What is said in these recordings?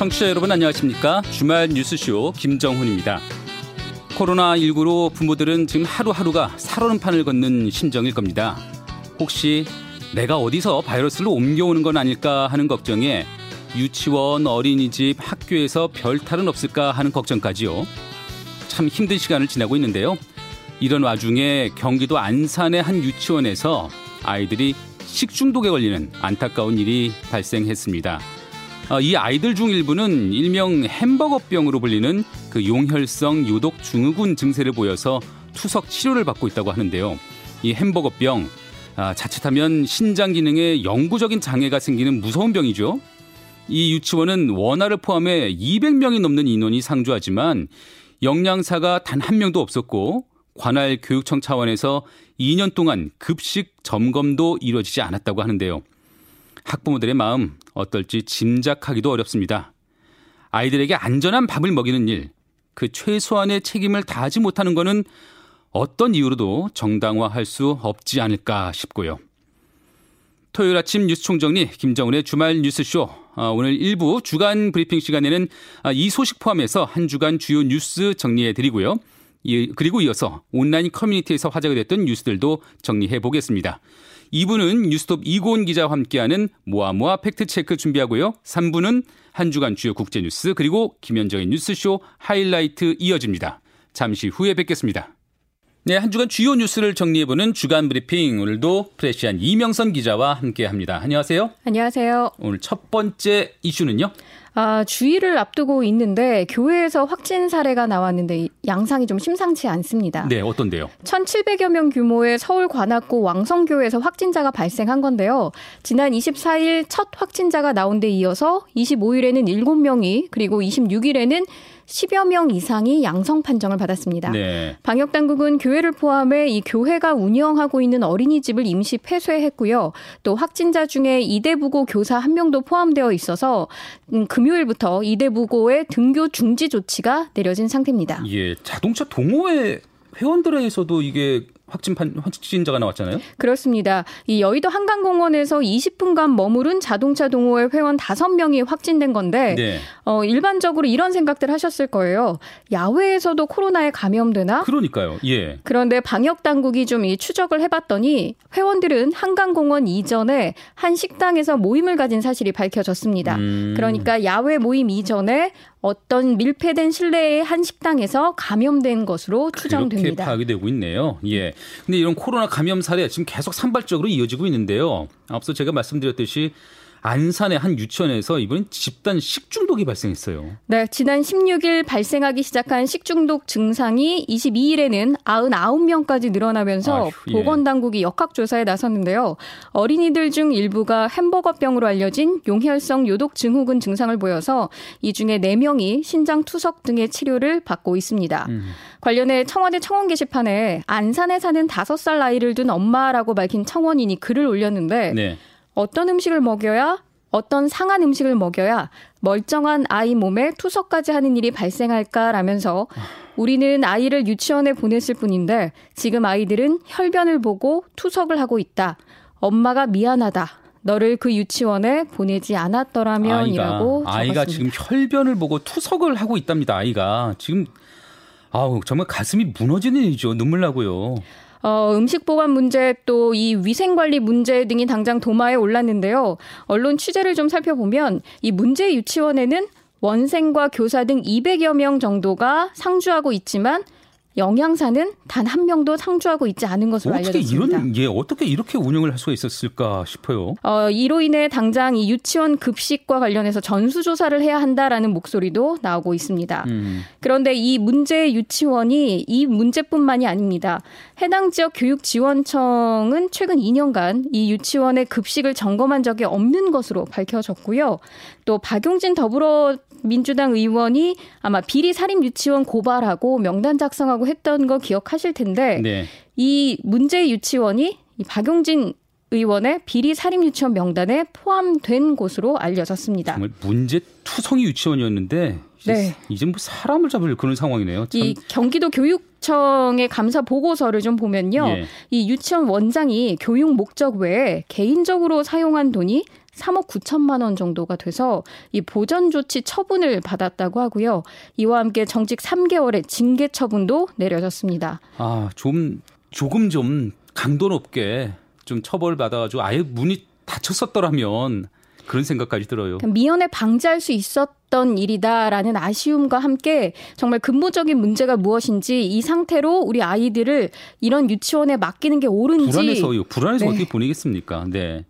청취자 여러분 안녕하십니까? 주말 뉴스쇼 김정훈입니다. 코로나19로 부모들은 지금 하루하루가 살얼음판을 걷는 심정일 겁니다. 혹시 내가 어디서 바이러스를 옮겨오는 건 아닐까 하는 걱정에 유치원, 어린이집, 학교에서 별 탈은 없을까 하는 걱정까지요. 참 힘든 시간을 지나고 있는데요. 이런 와중에 경기도 안산의 한 유치원에서 아이들이 식중독에 걸리는 안타까운 일이 발생했습니다. 어, 이 아이들 중 일부는 일명 햄버거병으로 불리는 그 용혈성 요독 증후군 증세를 보여서 투석 치료를 받고 있다고 하는데요. 이 햄버거병 아, 자칫하면 신장 기능에 영구적인 장애가 생기는 무서운 병이죠. 이 유치원은 원화를 포함해 200명이 넘는 인원이 상주하지만 영양사가 단 한 명도 없었고 관할 교육청 차원에서 2년 동안 급식 점검도 이루어지지 않았다고 하는데요. 학부모들의 마음 어떨지 짐작하기도 어렵습니다. 아이들에게 안전한 밥을 먹이는 일, 그 최소한의 책임을 다하지 못하는 것은 어떤 이유로도 정당화할 수 없지 않을까 싶고요. 토요일 아침 뉴스 총정리 김정은의 주말 뉴스쇼 아, 오늘 일부 주간 브리핑 시간에는 아, 이 소식 포함해서 한 주간 주요 뉴스 정리해 드리고요. 그리고 이어서 온라인 커뮤니티에서 화제가 됐던 뉴스들도 정리해 보겠습니다. 2부는 뉴스톱 이고은 기자와 함께하는 모아모아 팩트체크 준비하고요. 3부는 한 주간 주요 국제뉴스 그리고 김현정의 뉴스쇼 하이라이트 이어집니다. 잠시 후에 뵙겠습니다. 네, 한 주간 주요 뉴스를 정리해보는 주간 브리핑. 오늘도 프레시안 이명선 기자와 함께 합니다. 안녕하세요. 안녕하세요. 오늘 첫 번째 이슈는요? 아, 주의를 앞두고 있는데 교회에서 확진 사례가 나왔는데 양상이 좀 심상치 않습니다. 네, 어떤데요? 1,700여 명 규모의 서울 관악구 왕성교회에서 확진자가 발생한 건데요. 지난 24일 첫 확진자가 나온 데 이어서 25일에는 7명이 그리고 26일에는 10여 명 이상이 양성 판정을 받았습니다. 네. 방역 당국은 교회를 포함해 이 교회가 운영하고 있는 어린이집을 임시 폐쇄했고요. 또 확진자 중에 이대부고 교사 한 명도 포함되어 있어서 음, 금요일부터 이대부고의 등교 중지 조치가 내려진 상태입니다. 예, 자동차 동호회 회원들에서도 이게 확진 판, 확진자가 나왔잖아요. 그렇습니다. 이 여의도 한강공원에서 20분간 머무른 자동차 동호회 회원 5명이 확진된 건데 네. 어, 일반적으로 이런 생각들 하셨을 거예요. 야외에서도 코로나에 감염되나? 그러니까요. 예. 그런데 방역 당국이 좀 이 추적을 해 봤더니 회원들은 한강공원 이전에 한 식당에서 모임을 가진 사실이 밝혀졌습니다. 음. 그러니까 야외 모임 이전에 어떤 밀폐된 실내의 한 식당에서 감염된 것으로 추정됩니다. 그렇게 파악이 되고 있네요. 예. 근데 이런 코로나 감염 사례 지금 계속 산발적으로 이어지고 있는데요. 앞서 제가 말씀드렸듯이 안산의 한 유치원에서 이번 집단 식중독이 발생했어요. 네, 지난 16일 발생하기 시작한 식중독 증상이 22일에는 99명까지 늘어나면서 아휴, 예. 보건당국이 역학조사에 나섰는데요. 어린이들 중 일부가 햄버거병으로 알려진 용혈성 요독 증후군 증상을 보여서 이 중에 4명이 신장 투석 등의 치료를 받고 있습니다. 음. 관련해 청와대 청원 게시판에 안산에 사는 5살 아이를 둔 엄마라고 밝힌 청원인이 글을 올렸는데 네. 어떤 음식을 먹여야 어떤 상한 음식을 먹여야 멀쩡한 아이 몸에 투석까지 하는 일이 발생할까라면서 우리는 아이를 유치원에 보냈을 뿐인데 지금 아이들은 혈변을 보고 투석을 하고 있다. 엄마가 미안하다. 너를 그 유치원에 보내지 않았더라면이라고 아이가, 아이가 지금 혈변을 보고 투석을 하고 있답니다. 아이가 지금 아우 정말 가슴이 무너지는 일이죠. 눈물 나고요. 어, 음식 보관 문제 또 이 위생 관리 문제 등이 당장 도마에 올랐는데요. 언론 취재를 좀 살펴보면 이 문제 유치원에는 원생과 교사 등 200여 명 정도가 상주하고 있지만 영양사는 단 한 명도 상주하고 있지 않은 것으로 어떻게 알려졌습니다. 이런 예 어떻게 이렇게 운영을 할 수가 있었을까 싶어요. 어, 이로 인해 당장 이 유치원 급식과 관련해서 전수 조사를 해야 한다라는 목소리도 나오고 있습니다. 음. 그런데 이 문제 유치원이 이 문제뿐만이 아닙니다. 해당 지역 교육지원청은 최근 2년간 이 유치원의 급식을 점검한 적이 없는 것으로 밝혀졌고요. 또 박용진 더불어 민주당 의원이 아마 비리 살인 유치원 고발하고 명단 작성하고 했던 거 기억하실 텐데 네. 이 문제 유치원이 이 박용진 의원의 비리 살인 유치원 명단에 포함된 곳으로 알려졌습니다. 정말 문제 투성이 유치원이었는데 이제, 네. 이제 뭐 사람을 잡을 그런 상황이네요. 참. 이 경기도 교육청의 감사 보고서를 좀 보면요. 예. 이 유치원 원장이 교육 목적 외에 개인적으로 사용한 돈이 3억 9천만 원 정도가 돼서 이 보전 조치 처분을 받았다고 하고요. 이와 함께 정직 3개월의 징계 처분도 내려졌습니다. 아, 좀 조금 좀 강도 높게 좀 처벌 받아가지고 아예 문이 닫혔었더라면 그런 생각까지 들어요. 그러니까 미연에 방지할 수 있었던 일이다라는 아쉬움과 함께 정말 근본적인 문제가 무엇인지 이 상태로 우리 아이들을 이런 유치원에 맡기는 게 옳은지 불안해서요. 불안해서 네. 어떻게 보내겠습니까? 네.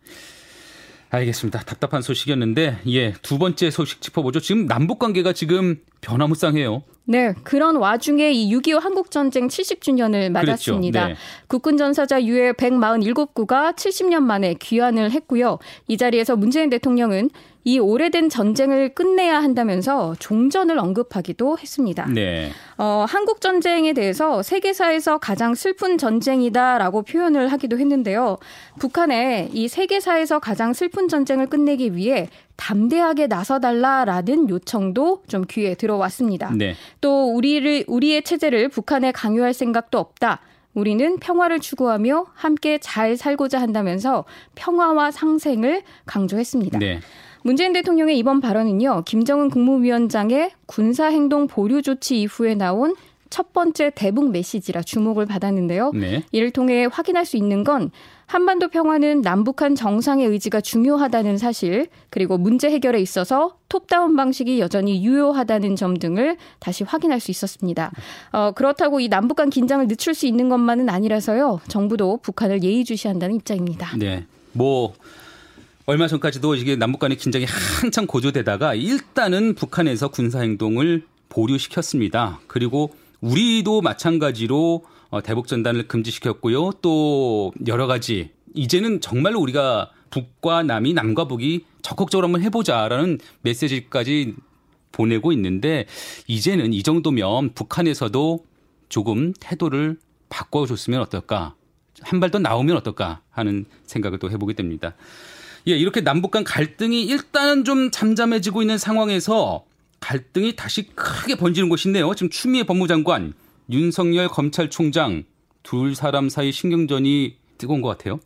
알겠습니다. 답답한 소식이었는데 예, 두 번째 소식 짚어보죠. 지금 남북 관계가 지금 변화무쌍해요. 네, 그런 와중에 이 6.25 한국전쟁 70주년을 맞았습니다. 네. 국군 전사자 유해 147구가 70년 만에 귀환을 했고요. 이 자리에서 문재인 대통령은 이 오래된 전쟁을 끝내야 한다면서 종전을 언급하기도 했습니다. 네. 어, 한국 전쟁에 대해서 세계사에서 가장 슬픈 전쟁이다라고 표현을 하기도 했는데요. 북한의 이 세계사에서 가장 슬픈 전쟁을 끝내기 위해 담대하게 나서달라라는 요청도 좀 귀에 들어왔습니다. 네. 또 우리를 우리의 체제를 북한에 강요할 생각도 없다. 우리는 평화를 추구하며 함께 잘 살고자 한다면서 평화와 상생을 강조했습니다. 네. 문재인 대통령의 이번 발언은요, 김정은 국무위원장의 군사행동 보류 조치 이후에 나온 첫 번째 대북 메시지라 주목을 받았는데요. 네. 이를 통해 확인할 수 있는 건 한반도 평화는 남북한 정상의 의지가 중요하다는 사실, 그리고 문제 해결에 있어서 톱다운 방식이 여전히 유효하다는 점 등을 다시 확인할 수 있었습니다. 어, 그렇다고 이 남북 간 긴장을 늦출 수 있는 것만은 아니라서요. 정부도 북한을 예의주시한다는 입장입니다. 네. 뭐 얼마 전까지도 이게 남북 간의 긴장이 한창 고조되다가 일단은 북한에서 군사 행동을 보류시켰습니다. 그리고 우리도 마찬가지로 어, 대북 전단을 금지시켰고요. 또 여러 가지 이제는 정말로 우리가 북과 남이 남과 북이 적극적으로 한번 해보자라는 메시지까지 보내고 있는데 이제는 이 정도면 북한에서도 조금 태도를 바꿔줬으면 어떨까 한 발 더 나오면 어떨까 하는 생각을 또 해보게 됩니다. 예, 이렇게 남북 간 갈등이 일단은 좀 잠잠해지고 있는 상황에서 갈등이 다시 크게 번지는 곳이 있네요. 지금 추미애 법무장관, 윤석열 검찰총장 둘 사람 사이 신경전이 뜨거운 것 같아요.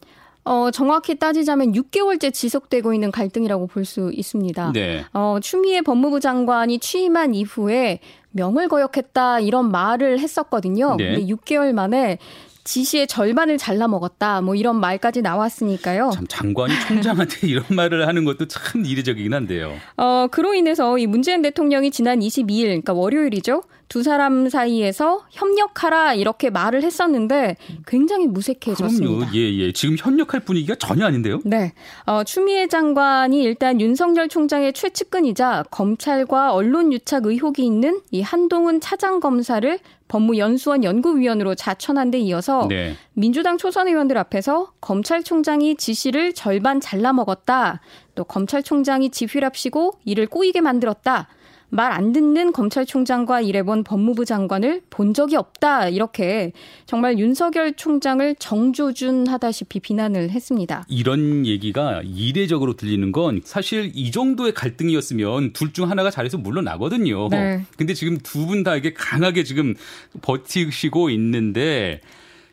어, 정확히 따지자면 6개월째 지속되고 있는 갈등이라고 볼 수 있습니다. 네. 어, 추미애 법무부 장관이 취임한 이후에 명을 거역했다 이런 말을 했었거든요. 네. 근데 6개월 만에 지시의 절반을 잘라 먹었다. 뭐 이런 말까지 나왔으니까요. 참 장관이 총장한테 이런 말을 하는 것도 참 이례적이긴 한데요. 어, 그로 인해서 이 문재인 대통령이 지난 22일, 그러니까 월요일이죠. 두 사람 사이에서 협력하라 이렇게 말을 했었는데 굉장히 무색해졌습니다. 그럼요. 예, 예. 지금 협력할 분위기가 전혀 아닌데요. 네. 어, 추미애 장관이 일단 윤석열 총장의 최측근이자 검찰과 언론 유착 의혹이 있는 이 한동훈 차장 검사를 법무연수원 연구위원으로 자천한 데 이어서 네. 민주당 초선 의원들 앞에서 검찰총장이 지시를 절반 잘라 먹었다. 또 검찰총장이 지휘랍시고 이를 꼬이게 만들었다. 말 안 듣는 검찰총장과 일해본 법무부 장관을 본 적이 없다. 이렇게 정말 윤석열 총장을 정조준하다시피 비난을 했습니다. 이런 얘기가 이례적으로 들리는 건 사실 이 정도의 갈등이었으면 둘 중 하나가 잘해서 물러나거든요. 네. 근데 지금 두 분 다 이게 강하게 지금 버티시고 있는데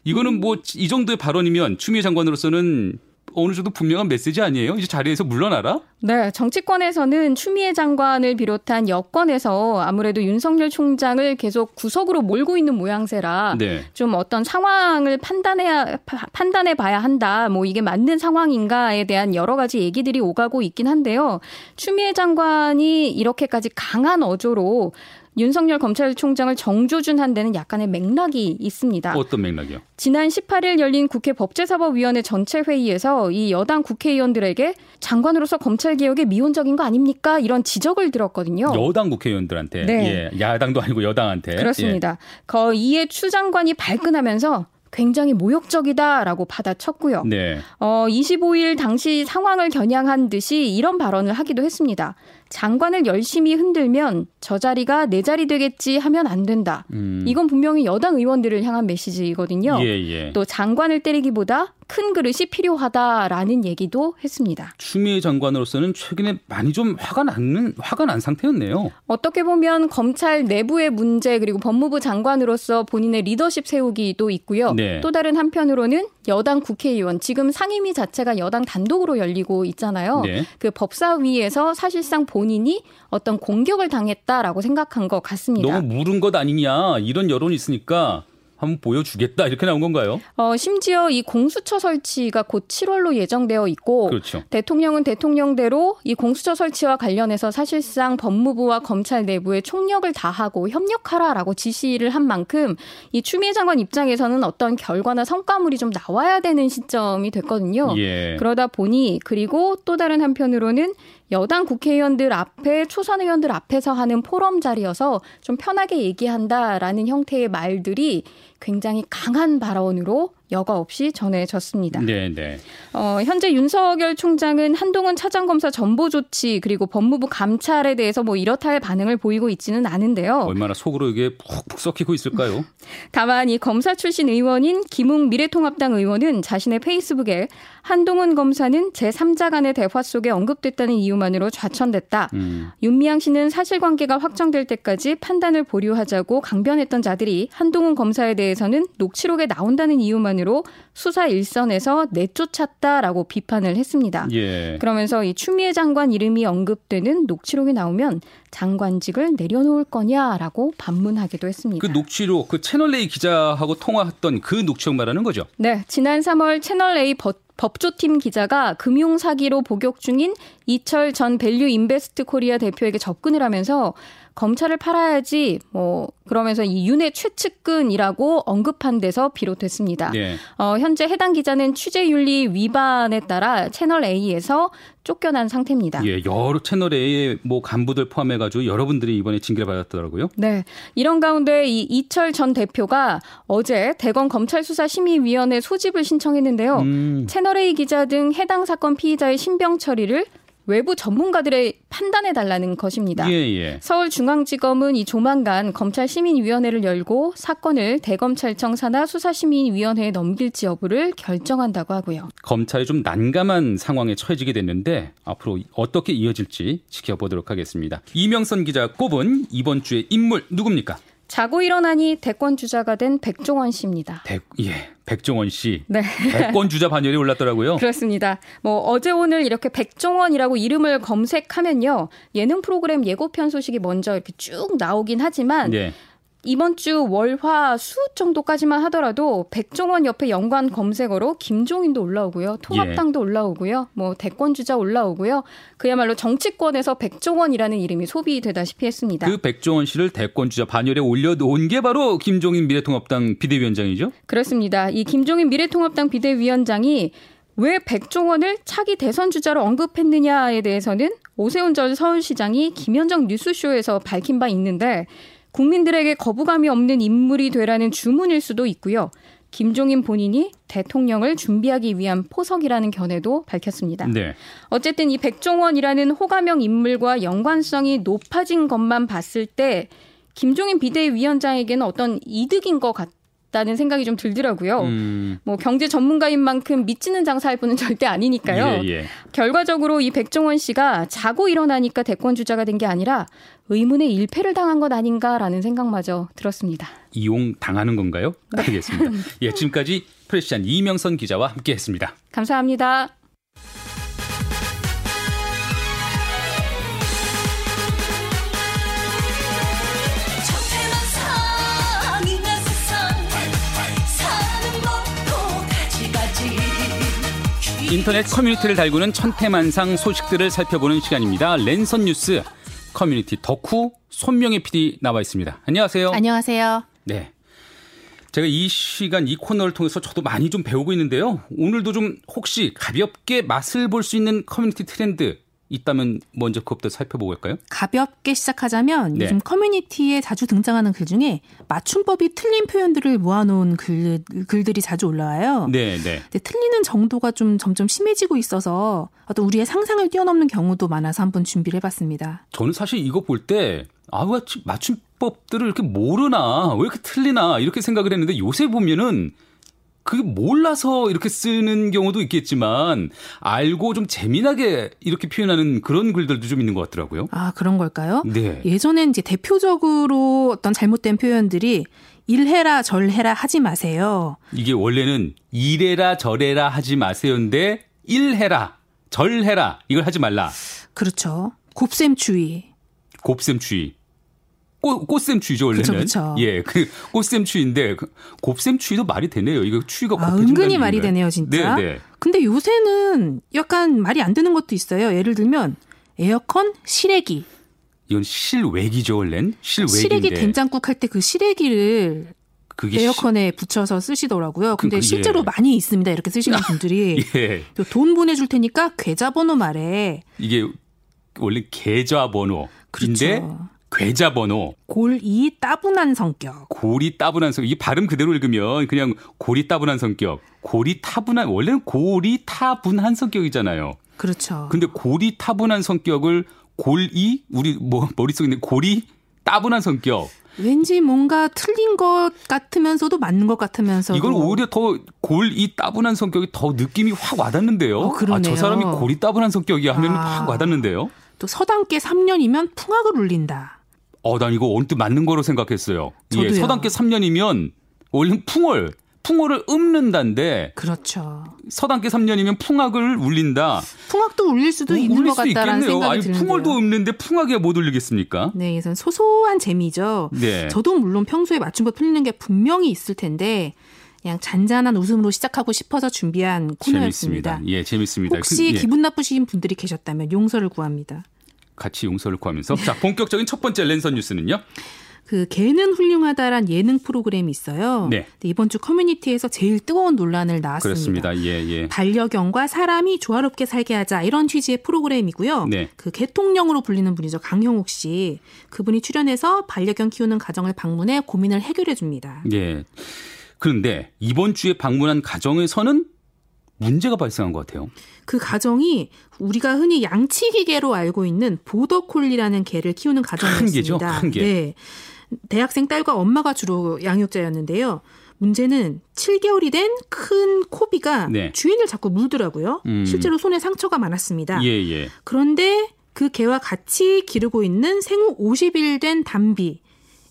이거는 뭐 이 정도의 발언이면 추미애 장관으로서는 어느 정도 분명한 메시지 아니에요? 이제 자리에서 물러나라? 네, 정치권에서는 추미애 장관을 비롯한 여권에서 아무래도 윤석열 총장을 계속 구석으로 몰고 있는 모양새라 네. 좀 어떤 상황을 판단해야 판단해 봐야 한다. 뭐 이게 맞는 상황인가에 대한 여러 가지 얘기들이 오가고 있긴 한데요. 추미애 장관이 이렇게까지 강한 어조로 윤석열 검찰총장을 정조준한 데는 약간의 맥락이 있습니다. 어떤 맥락이요? 지난 18일 열린 국회 법제사법위원회 전체 회의에서 이 여당 국회의원들에게 장관으로서 검찰 개혁에 미온적인 거 아닙니까? 이런 지적을 들었거든요. 여당 국회의원들한테, 네. 예, 야당도 아니고 여당한테. 그렇습니다. 예. 거 이에 추 장관이 발끈하면서 굉장히 모욕적이다라고 받아쳤고요. 네. 어, 25일 당시 상황을 겨냥한 듯이 이런 발언을 하기도 했습니다. 장관을 열심히 흔들면 저 자리가 내 자리 되겠지 하면 안 된다. 음. 이건 분명히 여당 의원들을 향한 메시지거든요. 예, 예. 또 장관을 때리기보다 큰 그릇이 필요하다라는 얘기도 했습니다. 추미애 장관으로서는 최근에 많이 좀 화가 나는 화가 난 상태였네요. 어떻게 보면 검찰 내부의 문제 그리고 법무부 장관으로서 본인의 리더십 세우기도 있고요. 네. 또 다른 한편으로는 여당 국회의원 지금 상임위 자체가 여당 단독으로 열리고 있잖아요. 네. 그 법사위에서 사실상 본 인이 어떤 공격을 당했다라고 생각한 것 같습니다. 너무 물은 것 아니냐 이런 여론이 있으니까 한번 보여주겠다 이렇게 나온 건가요? 어, 심지어 이 공수처 설치가 곧 7월로 예정되어 있고 그렇죠. 대통령은 대통령대로 이 공수처 설치와 관련해서 사실상 법무부와 검찰 내부에 총력을 다하고 협력하라라고 지시를 한 만큼 이 추미애 장관 입장에서는 어떤 결과나 성과물이 좀 나와야 되는 시점이 됐거든요. 예. 그러다 보니 그리고 또 다른 한편으로는 여당 국회의원들 앞에 초선 의원들 앞에서 하는 포럼 자리여서 좀 편하게 얘기한다라는 형태의 말들이 굉장히 강한 발언으로 여과 없이 전해졌습니다. 네, 네. 어, 현재 윤석열 총장은 한동훈 차장검사 전보 조치 그리고 법무부 감찰에 대해서 뭐 이렇다 할 반응을 보이고 있지는 않은데요. 얼마나 속으로 이게 푹푹 썩히고 있을까요? 다만 이 검사 출신 의원인 김웅 미래통합당 의원은 자신의 페이스북에 한동훈 검사는 제3자 간의 대화 속에 언급됐다는 이유만으로 좌천됐다. 음. 윤미향 씨는 사실관계가 확정될 때까지 판단을 보류하자고 강변했던 자들이 한동훈 검사에 대해 서는 녹취록에 나온다는 이유만으로 수사 일선에서 내쫓았다라고 비판을 했습니다. 예. 그러면서 이 추미애 장관 이름이 언급되는 녹취록이 나오면 장관직을 내려놓을 거냐라고 반문하기도 했습니다. 그 녹취록, 그 채널 A 기자하고 통화했던 그 녹취록 말하는 거죠? 네, 지난 3월 채널 A 버, 법조팀 기자가 금융 사기로 복역 중인 이철 전 밸류 인베스트 코리아 대표에게 접근을 하면서 검찰을 팔아야지 뭐 그러면서 이 윤의 최측근이라고 언급한 데서 비롯됐습니다. 네. 어, 현재 해당 기자는 취재윤리 위반에 따라 채널 A에서 쫓겨난 상태입니다. 예, 여러 채널 A의 뭐 간부들 포함해가지고 여러분들이 이번에 징계를 받았더라고요. 네, 이런 가운데 이 이철 전 대표가 어제 대검 검찰 수사 심의위원회 소집을 신청했는데요. 음. 채널 A 기자 등 해당 사건 피의자의 신병 처리를 외부 전문가들의 판단해 달라는 것입니다. 예, 예. 서울중앙지검은 이 조만간 검찰 시민위원회를 열고 사건을 대검찰청 산하 수사시민위원회에 넘길지 여부를 결정한다고 하고요. 검찰이 좀 난감한 상황에 처해지게 됐는데 앞으로 어떻게 이어질지 지켜보도록 하겠습니다. 이명선 기자 꼽은 이번 주의 인물 누굽니까? 자고 일어나니 대권 주자가 된 백종원 씨입니다. 대, 예, 백종원 씨. 네. 대권 주자 반열에 올랐더라고요. 그렇습니다. 뭐 어제 오늘 이렇게 백종원이라고 이름을 검색하면요. 예능 프로그램 예고편 소식이 먼저 이렇게 쭉 나오긴 하지만 네. 이번 주 월화 수 정도까지만 하더라도 백종원 옆에 연관 검색어로 김종인도 올라오고요. 통합당도 예. 올라오고요. 뭐 대권 주자 올라오고요. 그야말로 정치권에서 백종원이라는 이름이 소비되다시피 했습니다. 그 백종원 씨를 대권 주자 반열에 올려 놓은 게 바로 김종인 미래통합당 비대위원장이죠? 그렇습니다. 이 김종인 미래통합당 비대위원장이 왜 백종원을 차기 대선 주자로 언급했느냐에 대해서는 오세훈 전 서울시장이 김현정 뉴스쇼에서 밝힌 바 있는데 국민들에게 거부감이 없는 인물이 되라는 주문일 수도 있고요. 김종인 본인이 대통령을 준비하기 위한 포석이라는 견해도 밝혔습니다. 네. 어쨌든 이 백종원이라는 호감형 인물과 연관성이 높아진 것만 봤을 때 김종인 비대위원장에게는 어떤 이득인 것 같. 다는 생각이 좀 들더라고요. 음. 뭐 경제 전문가인 만큼 미치는 장사할 분은 절대 아니니까요. 예, 예. 결과적으로 이 백종원 씨가 자고 일어나니까 대권 주자가 된 게 아니라 의문의 일패를 당한 것 아닌가라는 생각마저 들었습니다. 이용 당하는 건가요? 네. 알겠습니다. 예, 지금까지 프레시안 이명선 기자와 함께했습니다. 감사합니다. 인터넷 커뮤니티를 달구는 천태만상 소식들을 살펴보는 시간입니다. 랜선 뉴스 커뮤니티 덕후 손명희 PD 나와 있습니다. 안녕하세요. 안녕하세요. 네. 제가 이 시간 이 코너를 통해서 저도 많이 좀 배우고 있는데요. 오늘도 좀 혹시 가볍게 맛을 볼 수 있는 커뮤니티 트렌드 있다면 먼저 그것부터 살펴보고 갈까요? 가볍게 시작하자면 네. 요즘 커뮤니티에 자주 등장하는 글 중에 맞춤법이 틀린 표현들을 모아놓은 글, 글들이 자주 올라와요. 네, 네. 근데 틀리는 정도가 좀 점점 심해지고 있어서 어떤 우리의 상상을 뛰어넘는 경우도 많아서 한번 준비를 해봤습니다. 저는 사실 이거 볼 때 아, 왜 맞춤법들을 이렇게 모르나, 왜 이렇게 틀리나, 이렇게 생각을 했는데 요새 보면은 그게 몰라서 이렇게 쓰는 경우도 있겠지만 알고 좀 재미나게 이렇게 표현하는 그런 글들도 좀 있는 것 같더라고요. 아 그런 걸까요? 네. 예전엔 이제 대표적으로 어떤 잘못된 표현들이 일해라 절해라 하지 마세요. 이게 원래는 이래라 절해라 하지 마세요인데 일해라 절해라 이걸 하지 말라. 그렇죠. 곱셈추위. 곱셈추위. 꽃, 꽃샘추위죠, 원래는. 그쵸, 그쵸. 예, 그 꽃샘추위인데, 그 곱셈추위도 말이 되네요. 이거 추위가 아, 은근히 말이 되네요, 진짜. 네, 네. 근데 요새는 약간 말이 안 되는 것도 있어요. 예를 들면, 에어컨 실외기. 이건 실외기죠, 원래는? 실외기. 실외기 된장국 할 때 그 실외기를 에어컨에 시... 붙여서 쓰시더라고요. 근데 그, 그, 실제로 예. 많이 있습니다. 이렇게 쓰시는 분들이. 예. 돈 보내줄 테니까 계좌번호 말에. 이게 원래 계좌번호인데 그렇죠. 계좌번호. 골이 따분한 성격. 골이 따분한 성격. 이 발음 그대로 읽으면 그냥 골이 따분한 성격. 골이 타분한, 원래는 골이 타분한 성격이잖아요. 그렇죠. 근데 골이 타분한 성격을 골이, 우리 뭐, 머릿속에 있는 골이 따분한 성격. 왠지 뭔가 틀린 것 같으면서도 맞는 것 같으면서 이걸 오히려 더 골 이 따분한 성격이 더 느낌이 확 와닿는데요. 어, 아, 저 사람이 골이 따분한 성격이야 하면 아, 확 와닿는데요. 또 서당계 3년이면 풍악을 울린다. 어, 난 이거 언뜻 맞는 거로 생각했어요. 저도요. 예, 서당계 3년이면 원래 풍월, 풍월을 읊는다인데. 그렇죠. 서당계 3년이면 풍악을 울린다. 풍악도 울릴 수도 우, 있는 울릴 것 같다라는 생각이 아니, 드는데요. 풍월도 읊는데 풍악에 못 울리겠습니까? 네, 이건 소소한 재미죠. 네. 저도 물론 평소에 맞춤법 풀리는 게 분명히 있을 텐데 그냥 잔잔한 웃음으로 시작하고 싶어서 준비한 코너였습니다. 재밌습니다. 예, 재밌습니다. 혹시 그, 예. 기분 나쁘신 분들이 계셨다면 용서를 구합니다. 같이 용서를 구하면서 자 본격적인 첫 번째 랜선 뉴스는요. 그 개는 훌륭하다란 예능 프로그램이 있어요. 네. 이번 주 커뮤니티에서 제일 뜨거운 논란을 낳았습니다. 그렇습니다. 예, 예. 반려견과 사람이 조화롭게 살게 하자 이런 취지의 프로그램이고요. 네. 그 개통령으로 불리는 분이죠. 강형욱 씨. 그분이 출연해서 반려견 키우는 가정을 방문해 고민을 해결해 줍니다. 예. 그런데 이번 주에 방문한 가정에서는 문제가 발생한 것 같아요. 그 가정이 우리가 흔히 양치기개로 알고 있는 보더콜리라는 개를 키우는 가정이었습니다. 큰 개죠, 큰 개. 네. 대학생 딸과 엄마가 주로 양육자였는데요. 문제는 7개월이 된 큰 코비가 네. 주인을 자꾸 물더라고요. 음. 실제로 손에 상처가 많았습니다. 예, 예. 그런데 그 개와 같이 기르고 있는 생후 50일 된 담비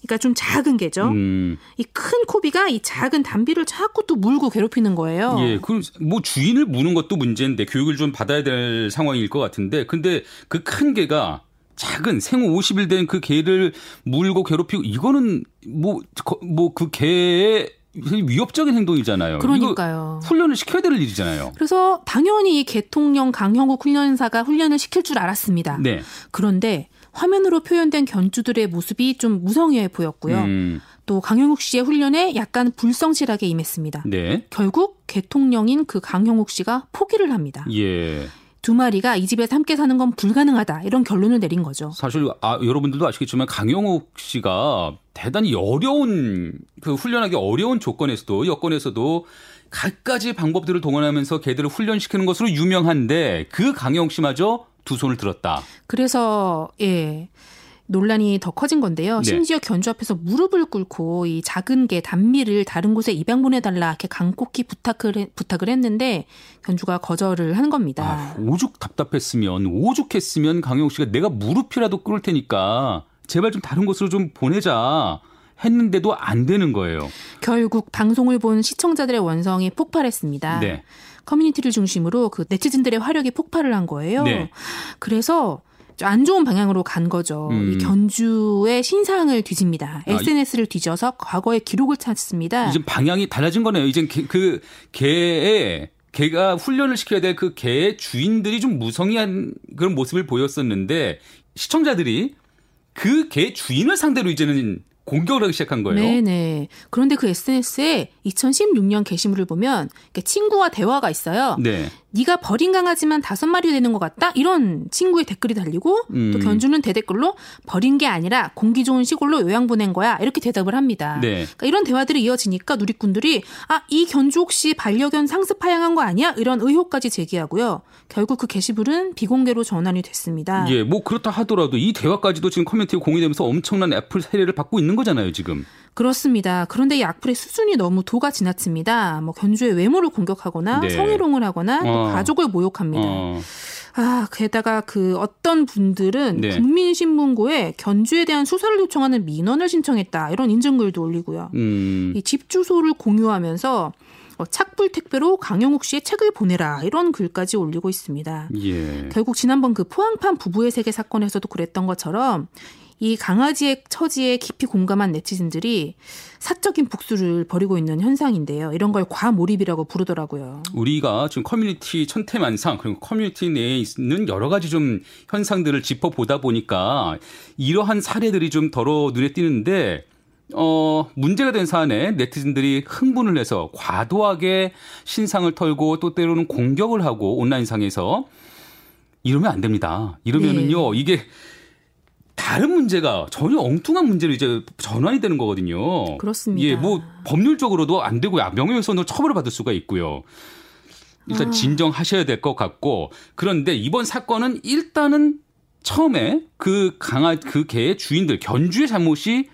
그러니까 좀 작은 개죠. 음. 이큰 코비가 이 작은 담비를 자꾸 또 물고 괴롭히는 거예요. 예, 그뭐 주인을 무는 것도 문제인데 교육을 좀 받아야 될 상황일 것 같은데, 근데 그 큰 개가 작은 생후 50일 된 그 개를 물고 괴롭히고 이거는 뭐 뭐 그 개의 위협적인 행동이잖아요. 그러니까요. 훈련을 시켜야 될 일이잖아요. 그래서 당연히 개통령 강형국 훈련사가 훈련을 시킬 줄 알았습니다. 네. 그런데 화면으로 표현된 견주들의 모습이 좀 무성해 보였고요. 음. 또 강형욱 씨의 훈련에 약간 불성실하게 임했습니다. 네. 결국 개통령인 그 강형욱 씨가 포기를 합니다. 예. 두 마리가 이 집에서 함께 사는 건 불가능하다 이런 결론을 내린 거죠. 사실 아, 여러분들도 아시겠지만 강영욱 씨가 대단히 어려운 그 훈련하기 어려운 조건에서도 여건에서도 갖가지 방법들을 동원하면서 개들을 훈련시키는 것으로 유명한데 그 강영욱 씨마저 두 손을 들었다. 그래서 예. 논란이 더 커진 건데요. 네. 심지어 견주 앞에서 무릎을 꿇고 이 작은 개 단미를 다른 곳에 입양 보내달라 이렇게 강곡히 부탁을 부탁을 했는데 견주가 거절을 한 겁니다. 아, 오죽 답답했으면 오죽했으면 강영욱 씨가 내가 무릎이라도 꿇을 테니까 제발 좀 다른 곳으로 좀 보내자. 했는데도 안 되는 거예요. 결국 방송을 본 시청자들의 원성이 폭발했습니다. 네. 커뮤니티를 중심으로 그 네티즌들의 화력이 폭발을 한 거예요. 네. 그래서 안 좋은 방향으로 간 거죠. 음. 이 견주의 신상을 뒤집니다. 아, SNS를 뒤져서 과거의 기록을 찾습니다. 이제 방향이 달라진 거네요. 이제 그 개의 개가 훈련을 시켜야 될 그 개의 주인들이 좀 무성의한 그런 모습을 보였었는데 시청자들이 그 개 주인을 상대로 이제는 공격을 하기 시작한 거예요. 네네. 그런데 그 SNS에 2016년 게시물을 보면 친구와 대화가 있어요. 네. 네가 버린 강아지만 다섯 마리 되는 것 같다 이런 친구의 댓글이 달리고 음. 또 견주는 대댓글로 버린 게 아니라 공기 좋은 시골로 요양 보낸 거야 이렇게 대답을 합니다. 네. 그러니까 이런 대화들이 이어지니까 누리꾼들이 아 이 견주 혹시 반려견 상습 파양한 거 아니야 이런 의혹까지 제기하고요. 결국 그 게시물은 비공개로 전환이 됐습니다. 예, 뭐 그렇다 하더라도 이 대화까지도 지금 커뮤니티에 공유되면서 엄청난 악플 세례를 받고 있는 거잖아요, 지금. 그렇습니다. 그런데 이 악플의 수준이 너무 도가 지나칩니다. 뭐 견주의 외모를 공격하거나 네. 성희롱을 하거나 또 어. 가족을 모욕합니다. 어. 아, 게다가 그 어떤 분들은 네. 국민신문고에 견주에 대한 수사를 요청하는 민원을 신청했다. 이런 인증글도 올리고요. 음. 이집 주소를 공유하면서 어, 착불 택배로 강영욱 씨의 책을 보내라 이런 글까지 올리고 있습니다. 예. 결국 지난번 그 포항판 부부의 세계 사건에서도 그랬던 것처럼 이 강아지의 처지에 깊이 공감한 네티즌들이 사적인 복수를 벌이고 있는 현상인데요. 이런 걸 과몰입이라고 부르더라고요. 우리가 지금 커뮤니티 천태만상 그리고 커뮤니티 내에 있는 여러 가지 좀 현상들을 짚어보다 보니까 이러한 사례들이 좀 더러 눈에 띄는데 어, 문제가 된 사안에 네티즌들이 흥분을 해서 과도하게 신상을 털고 또 때로는 공격을 하고 온라인상에서 이러면 안 됩니다. 이러면은요, 네. 이게 다른 문제가 전혀 엉뚱한 문제로 이제 전환이 되는 거거든요. 그렇습니다. 예, 뭐 법률적으로도 안 되고요. 명예훼손으로 처벌을 받을 수가 있고요. 일단 아. 진정하셔야 될 것 같고 그런데 이번 사건은 일단은 처음에 그 강아 그 개의 주인들 견주의 잘못이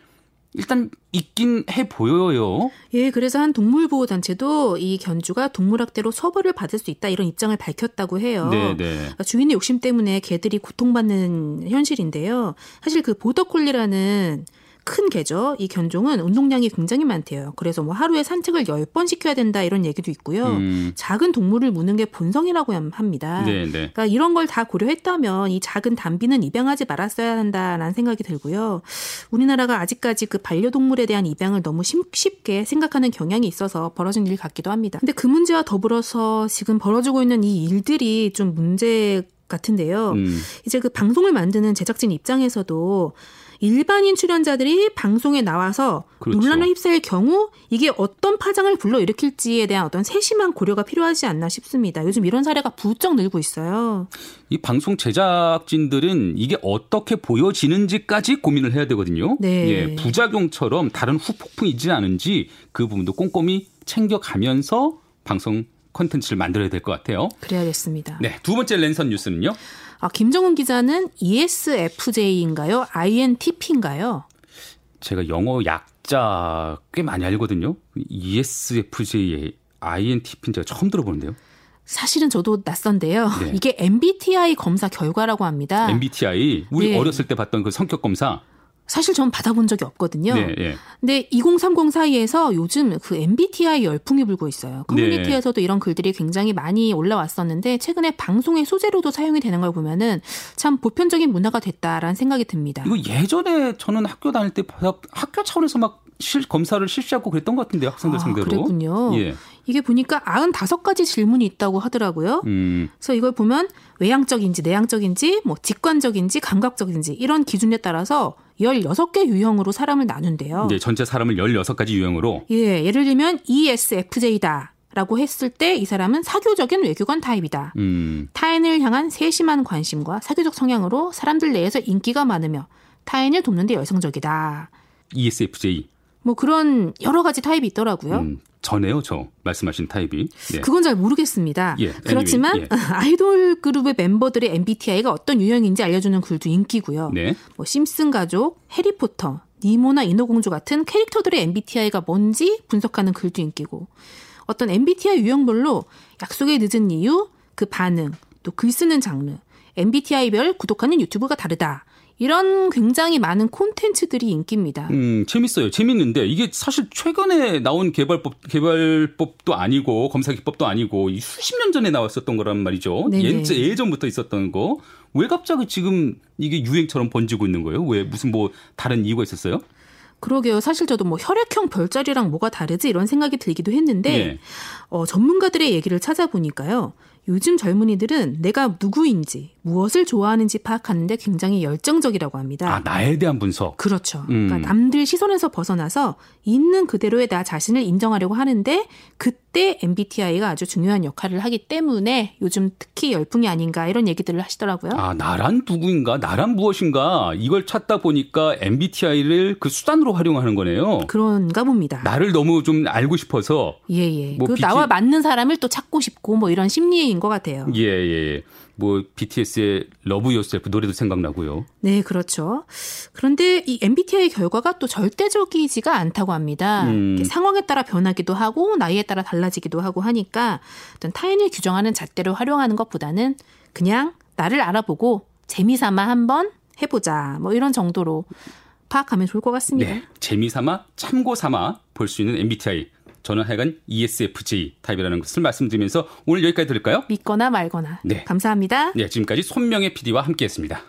일단 있긴 해 보여요. 예, 그래서 한 동물보호단체도 이 견주가 동물학대로 처벌을 받을 수 있다 이런 입장을 밝혔다고 해요. 네, 네. 그러니까 주인의 욕심 때문에 개들이 고통받는 현실인데요. 사실 그 보더콜리라는 큰 개죠. 이 견종은 운동량이 굉장히 많대요. 그래서 뭐 하루에 산책을 10번 시켜야 된다 이런 얘기도 있고요. 음. 작은 동물을 무는 게 본성이라고 합니다. 네, 네. 그러니까 이런 걸 다 고려했다면 이 작은 담비는 입양하지 말았어야 한다라는 생각이 들고요. 우리나라가 아직까지 그 반려동물에 대한 입양을 너무 쉽게 생각하는 경향이 있어서 벌어진 일 같기도 합니다. 근데 그 문제와 더불어서 지금 벌어지고 있는 이 일들이 좀 문제 같은데요. 음. 이제 그 방송을 만드는 제작진 입장에서도 일반인 출연자들이 방송에 나와서 그렇죠. 논란을 휩싸일 경우 이게 어떤 파장을 불러일으킬지에 대한 어떤 세심한 고려가 필요하지 않나 싶습니다. 요즘 이런 사례가 부쩍 늘고 있어요. 이 방송 제작진들은 이게 어떻게 보여지는지까지 고민을 해야 되거든요. 네. 예, 부작용처럼 다른 후폭풍이지 않은지 그 부분도 꼼꼼히 챙겨가면서 방송 콘텐츠를 만들어야 될 것 같아요. 그래야겠습니다. 네, 두 번째 랜선 뉴스는요. 아, 김정은 기자는 ESFJ인가요? INTP인가요? 제가 영어 약자 꽤 많이 알거든요. ESFJ, INTP인 제가 처음 들어보는데요. 사실은 저도 낯선데요. 네. 이게 MBTI 검사 결과라고 합니다. MBTI 우리 네. 어렸을 때 봤던 그 성격 검사. 사실 전 받아본 적이 없거든요. 네, 네. 근데 2030 사이에서 요즘 그 MBTI 열풍이 불고 있어요. 커뮤니티에서도 네. 이런 글들이 굉장히 많이 올라왔었는데 최근에 방송의 소재로도 사용이 되는 걸 보면은 참 보편적인 문화가 됐다라는 생각이 듭니다. 이거 예전에 저는 학교 다닐 때 학교 차원에서 막 실, 검사를 실시하고 그랬던 것 같은데요, 학생들 아, 상대로. 그랬군요. 예. 이게 보니까 95가지 질문이 있다고 하더라고요. 음. 그래서 이걸 보면 외향적인지 내향적인지 뭐 직관적인지 감각적인지 이런 기준에 따라서 16개 유형으로 사람을 나눈대요. 네, 전체 사람을 16가지 유형으로. 예, 예를 들면 ESFJ다. 라고 했을 때 이 사람은 사교적인 외교관 타입이다. 음. 타인을 향한 세심한 관심과 사교적 성향으로 사람들 내에서 인기가 많으며 타인을 돕는 데 열성적이다. ESFJ. 뭐 그런 여러 가지 타입이 있더라고요. 음, 전에요, 저 말씀하신 타입이. 네. 그건 잘 모르겠습니다. 예, 그렇지만 예. 아이돌 그룹의 멤버들의 MBTI가 어떤 유형인지 알려주는 글도 인기고요. 네. 뭐 심슨 가족, 해리포터, 니모나 인어공주 같은 캐릭터들의 MBTI가 뭔지 분석하는 글도 인기고 어떤 MBTI 유형별로 약속에 늦은 이유, 그 반응, 또 글 쓰는 장르, MBTI별 구독하는 유튜브가 다르다. 이런 굉장히 많은 콘텐츠들이 인기입니다. 음, 재밌어요. 재밌는데 이게 사실 최근에 나온 개발법 개발법도 아니고 검사 기법도 아니고 수십 년 전에 나왔었던 거란 말이죠. 예, 예전부터 있었던 거. 왜 갑자기 지금 이게 유행처럼 번지고 있는 거예요? 왜 무슨 뭐 다른 이유가 있었어요? 그러게요. 사실 저도 뭐 혈액형 별자리랑 뭐가 다르지 이런 생각이 들기도 했는데 네. 어, 전문가들의 얘기를 찾아보니까요. 요즘 젊은이들은 내가 누구인지 무엇을 좋아하는지 파악하는데 굉장히 열정적이라고 합니다. 아, 나에 대한 분석. 그렇죠. 음. 그러니까 남들 시선에서 벗어나서 있는 그대로의 나 자신을 인정하려고 하는데 그때 MBTI가 아주 중요한 역할을 하기 때문에 요즘 특히 열풍이 아닌가 이런 얘기들을 하시더라고요. 아, 나란 누구인가? 나란 무엇인가? 이걸 찾다 보니까 MBTI를 그 수단으로 활용하는 거네요. 그런가 봅니다. 나를 너무 좀 알고 싶어서 예, 예. 뭐그 BT... 나와 맞는 사람을 또 찾고 싶고 뭐 이런 심리인 단계인 것 같아요. 예, 예. 뭐 BTS의 Love Yourself 노래도 생각나고요. 네, 그렇죠. 그런데 이 MBTI 결과가 또 절대적이지가 않다고 합니다. 음. 상황에 따라 변하기도 하고 나이에 따라 달라지기도 하고 하니까 어떤 타인을 규정하는 잣대를 활용하는 것보다는 그냥 나를 알아보고 재미삼아 한번 해보자. 뭐 이런 정도로 파악하면 좋을 것 같습니다. 네, 재미삼아 참고삼아 볼 수 있는 MBTI 저는 하여간 ESFJ 타입이라는 것을 말씀드리면서 오늘 여기까지 들을까요? 믿거나 말거나. 네. 감사합니다. 네, 지금까지 손명의 PD와 함께했습니다.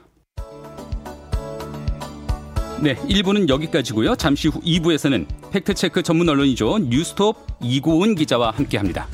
네, 1부는 여기까지고요. 잠시 후 2부에서는 팩트체크 전문 언론이죠. 뉴스톱 이고은 기자와 함께합니다.